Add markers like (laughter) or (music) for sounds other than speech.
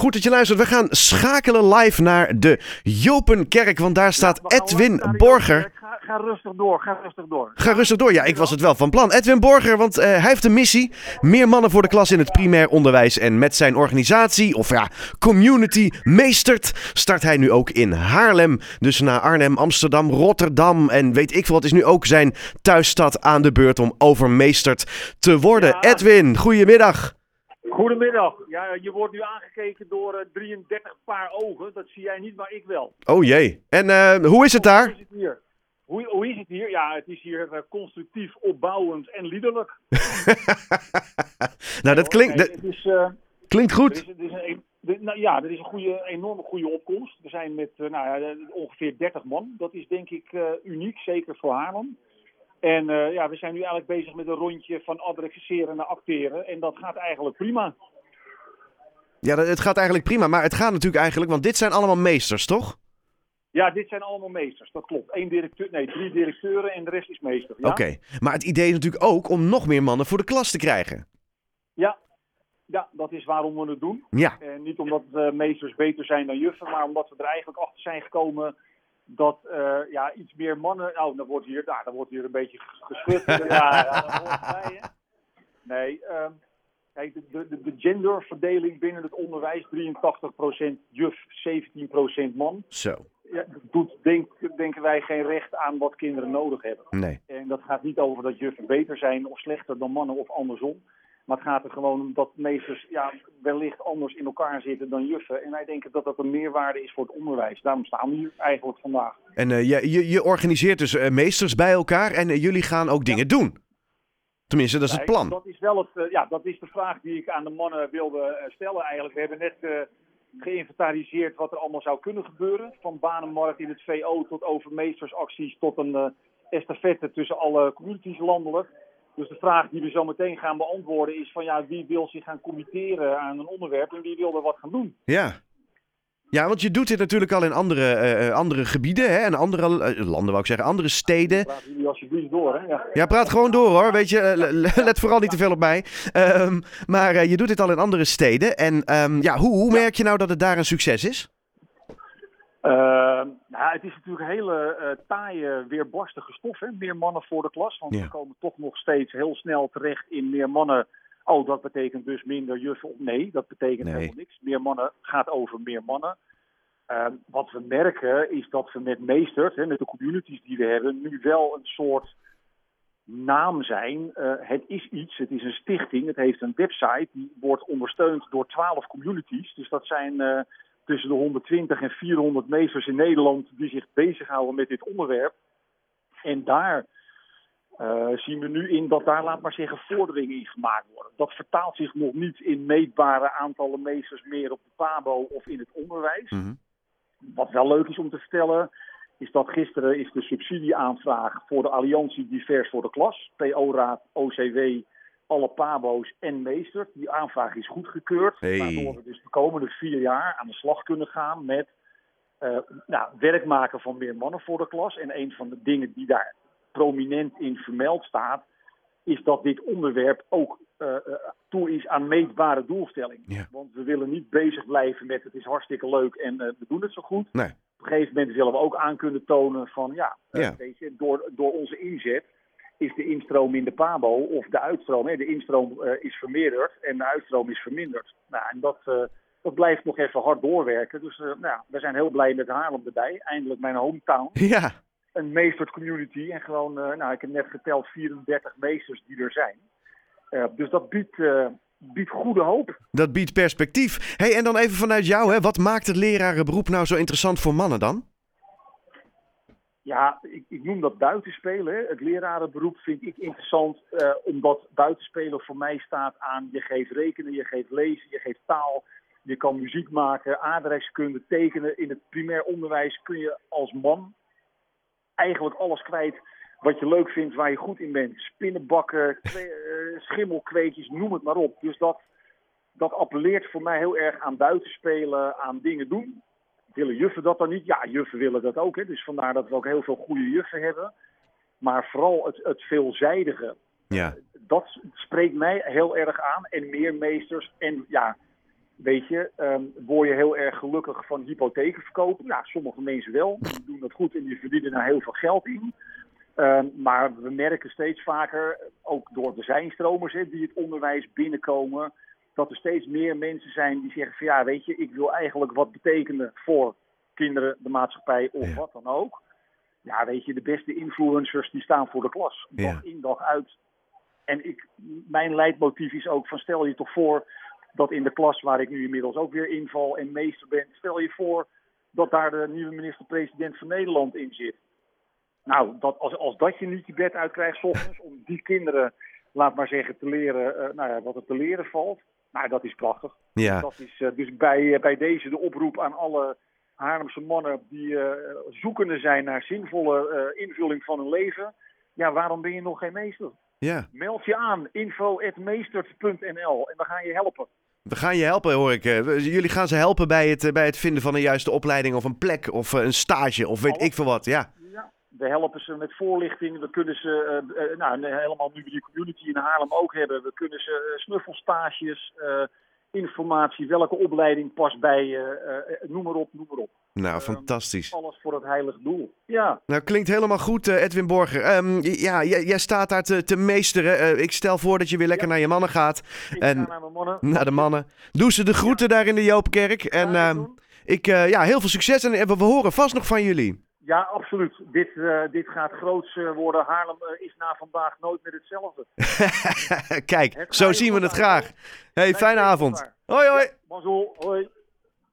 Goed dat je luistert. We gaan schakelen live naar de Jopenkerk, want daar staat Edwin naar Borger. Ga, ga rustig door, ga rustig door. Ga rustig door. Ja, ik was het wel van plan. Edwin Borger, want eh, hij heeft een missie. Meer mannen voor de klas in het primair onderwijs. En met zijn organisatie, of ja, community meestert, start hij nu ook in Haarlem. Dus na Arnhem, Amsterdam, Rotterdam en weet ik veel wat is nu ook zijn thuisstad aan de beurt om overmeesterd te worden. Ja. Edwin, goedemiddag. Goedemiddag. Ja, je wordt nu aangekeken door eh, 33 paar ogen. Dat zie jij niet, maar ik wel. Oh jee. En eh, hoe is het Hoe daar? is het hier? Hoe, hoe is het hier? Ja, het is hier eh, constructief, opbouwend en liederlijk. (laughs) nou, dat klinkt, dat is, eh, klinkt er goed. is, er is een, de- nou, ja, er is een goede, enorme goede opkomst. We zijn met eh, nou, ja, ongeveer 30 man. Dat is denk ik eh, uniek, zeker voor Haarlem. En eh, ja, we zijn nu eigenlijk bezig met een rondje van adresseren naar acteren. En dat gaat eigenlijk prima. Ja, het gaat eigenlijk prima. Maar het gaat natuurlijk eigenlijk, want dit zijn allemaal meesters, toch? Ja, dit zijn allemaal meesters, dat klopt. Eén directeur, nee, drie directeuren en de rest is meester. Ja? Oké. Maar het idee is natuurlijk ook om nog meer mannen voor de klas te krijgen. Ja. ja, dat is waarom we het doen. Ja. En niet omdat eh, meesters beter zijn dan juffen, maar omdat we er eigenlijk achter zijn gekomen dat eh, ja, iets meer mannen. Nou, dan wordt hier, nou, dan wordt hier een beetje geschud. ja, ja, dat hoort erbij, hè. Nee, ehm, kijk, de, de, de genderverdeling binnen het onderwijs: 83% juf, 17% man. Zo. Ja, doet, denk, denken wij, geen recht aan wat kinderen nodig hebben. Nee. En dat gaat niet over dat juffen beter zijn of slechter dan mannen of andersom. Maar het gaat er gewoon om dat meesters ja, wellicht anders in elkaar zitten dan juffen. En wij denken dat dat een meerwaarde is voor het onderwijs. Daarom staan we hier eigenlijk vandaag. En eh, je, je, je organiseert dus eh, meesters bij elkaar en eh, jullie gaan ook dingen doen. Tenminste, dat is het plan. Dat is wel het, ja, dat is de vraag die ik aan de mannen wilde stellen eigenlijk. We hebben net geïnventariseerd wat er allemaal zou kunnen gebeuren. Van banenmarkt in het VO tot overmeestersacties tot een estafette tussen alle communities landelijk. Dus de vraag die we zo meteen gaan beantwoorden is van ja, wie wil zich gaan committeren aan een onderwerp en wie wil er wat gaan doen? Ja. Ja, want je doet dit natuurlijk al in andere, eh, eh, andere gebieden hè? en andere eh, landen, wou ik zeggen, andere steden. Laten jullie alsjeblieft door hè. Ja. Ja, praat gewoon door hoor, weet je. le- let vooral niet te veel op mij. Ehm, maar je doet dit al in andere steden. En ehm, ja, hoe, hoe merk je nou dat het daar een succes is? Eh, nou, het is natuurlijk een hele eh, taaie, weerbarstige stof. Hè? Meer mannen voor de klas. Want Ja. we komen toch nog steeds heel snel terecht in meer mannen. Oh, dat betekent dus minder juffen. Nee, dat betekent Nee. helemaal niks. Meer mannen gaat over meer mannen. Eh, wat we merken is dat we met meesters, hè, met de communities die we hebben, nu wel een soort naam zijn. Eh, het is iets, het is een stichting, het heeft een website, die wordt ondersteund door 12 communities. Dus dat zijn eh, tussen de 120 en 400 meesters in Nederland die zich bezighouden met dit onderwerp. En daar eh, zien we nu in dat daar, laat maar zeggen, vorderingen in gemaakt worden. Dat vertaalt zich nog niet in meetbare aantallen meesters meer op de PABO of in het onderwijs. Mhm. Wat wel leuk is om te vertellen, is dat gisteren is de subsidieaanvraag voor de Alliantie Divers voor de Klas, PO-raad, OCW, alle PABO's en meesters. Die aanvraag is goedgekeurd, Hey. waardoor we dus de komende vier jaar aan de slag kunnen gaan met eh, nou, werk maken van meer mannen voor de klas. En een van de dingen die daar prominent in vermeld staat, is dat dit onderwerp ook eh, eh, toe is aan meetbare doelstellingen. Want we willen niet bezig blijven met het is hartstikke leuk en we doen het zo goed. Nee. Op een gegeven moment willen we ook aan kunnen tonen van ja, je, door, door onze inzet is de instroom in de PABO of de uitstroom. Hè, de instroom eh, is vermeerderd en de uitstroom is verminderd. Nou, en dat, eh, dat blijft nog even hard doorwerken. Dus eh, nou, we zijn heel blij met Haarlem erbij. Eindelijk mijn hometown (laughs) Ja. een meesterd community. En gewoon, nou, ik heb net geteld 34 meesters die er zijn. Dus dat biedt, biedt goede hoop. Dat biedt perspectief. hey, en dan even vanuit jou, hè. wat maakt het lerarenberoep nou zo interessant voor mannen dan? Ja, ik, ik noem dat buitenspelen. Het lerarenberoep vind ik interessant, eh, omdat buitenspelen voor mij staat aan je geeft rekenen, je geeft lezen, je geeft taal, je kan muziek maken, aardrijkskunde, tekenen. In het primair onderwijs kun je als man eigenlijk alles kwijt wat je leuk vindt, waar je goed in bent. Spinnenbakken, eh, schimmelkweetjes, noem het maar op. Dus dat, dat appelleert voor mij heel erg aan buitenspelen, aan dingen doen. Willen juffen dat dan niet? Ja, juffen willen dat ook. Hè. Dus vandaar dat we ook heel veel goede juffen hebben. Maar vooral het, het veelzijdige, Ja. dat spreekt mij heel erg aan. En meer meesters. En ja, Weet je, ehm, word je heel erg gelukkig van hypotheken verkopen? Ja, sommige mensen wel. Die doen dat goed en die verdienen daar heel veel geld in. Ehm, maar we merken steeds vaker, ook door de zijnstromers hè, die het onderwijs binnenkomen, dat er steeds meer mensen zijn die zeggen van ja, weet je, ik wil eigenlijk wat betekenen voor kinderen, de maatschappij of Ja. wat dan ook. Ja, weet je, de beste influencers die staan voor de klas. Dag Ja. in, dag uit. En ik, mijn leidmotief is ook van stel je toch voor dat in de klas waar ik nu inmiddels ook weer inval en meester ben, stel je voor dat daar de nieuwe minister-president van Nederland in zit. Nou, dat, als, als dat je niet je bed uitkrijgt 's ochtends om die kinderen, laat maar zeggen, te leren eh, nou ja, wat er te leren valt. Nou, dat is prachtig. Ja. Dat is, eh, dus bij, eh, bij deze de oproep aan alle Haarlemse mannen die eh, zoekende zijn naar zinvolle invulling van hun leven. Ja, waarom ben je nog geen meester? ja. Meld je aan, info.meestert.nl en we gaan je helpen. We gaan je helpen, hoor ik. Jullie gaan ze helpen bij het, bij het vinden van een juiste opleiding of een plek of een stage of weet Alles. ik veel wat. Ja. We helpen ze met voorlichting. We kunnen ze, eh, eh, nou, helemaal nu we die community in Haarlem ook hebben, we kunnen ze eh, snuffelstages, eh, informatie, welke opleiding past bij, eh, eh, noem maar op, noem maar op. Nou, Ehm, fantastisch. Alles voor het heilig doel. Ja, Nou, klinkt helemaal goed, eh, Edwin Borger. Ehm, ja, jij, staat daar te, te meesteren. Eh, ik stel voor dat je weer lekker Ja. naar je mannen gaat. ik En- ga naar mijn mannen. Naar de mannen. Doe ze de groeten daar in de Joopkerk. En ehm, ik, eh, ja, heel veel succes. En eh, we, we horen vast nog van jullie. Ja, absoluut. Dit, eh, dit gaat groots eh, worden. Haarlem eh, is na vandaag nooit meer hetzelfde. (laughs) Kijk, Het zo zien we het graag. Hey, fijne avond. Hoi, hoi. Mazzel, hoi.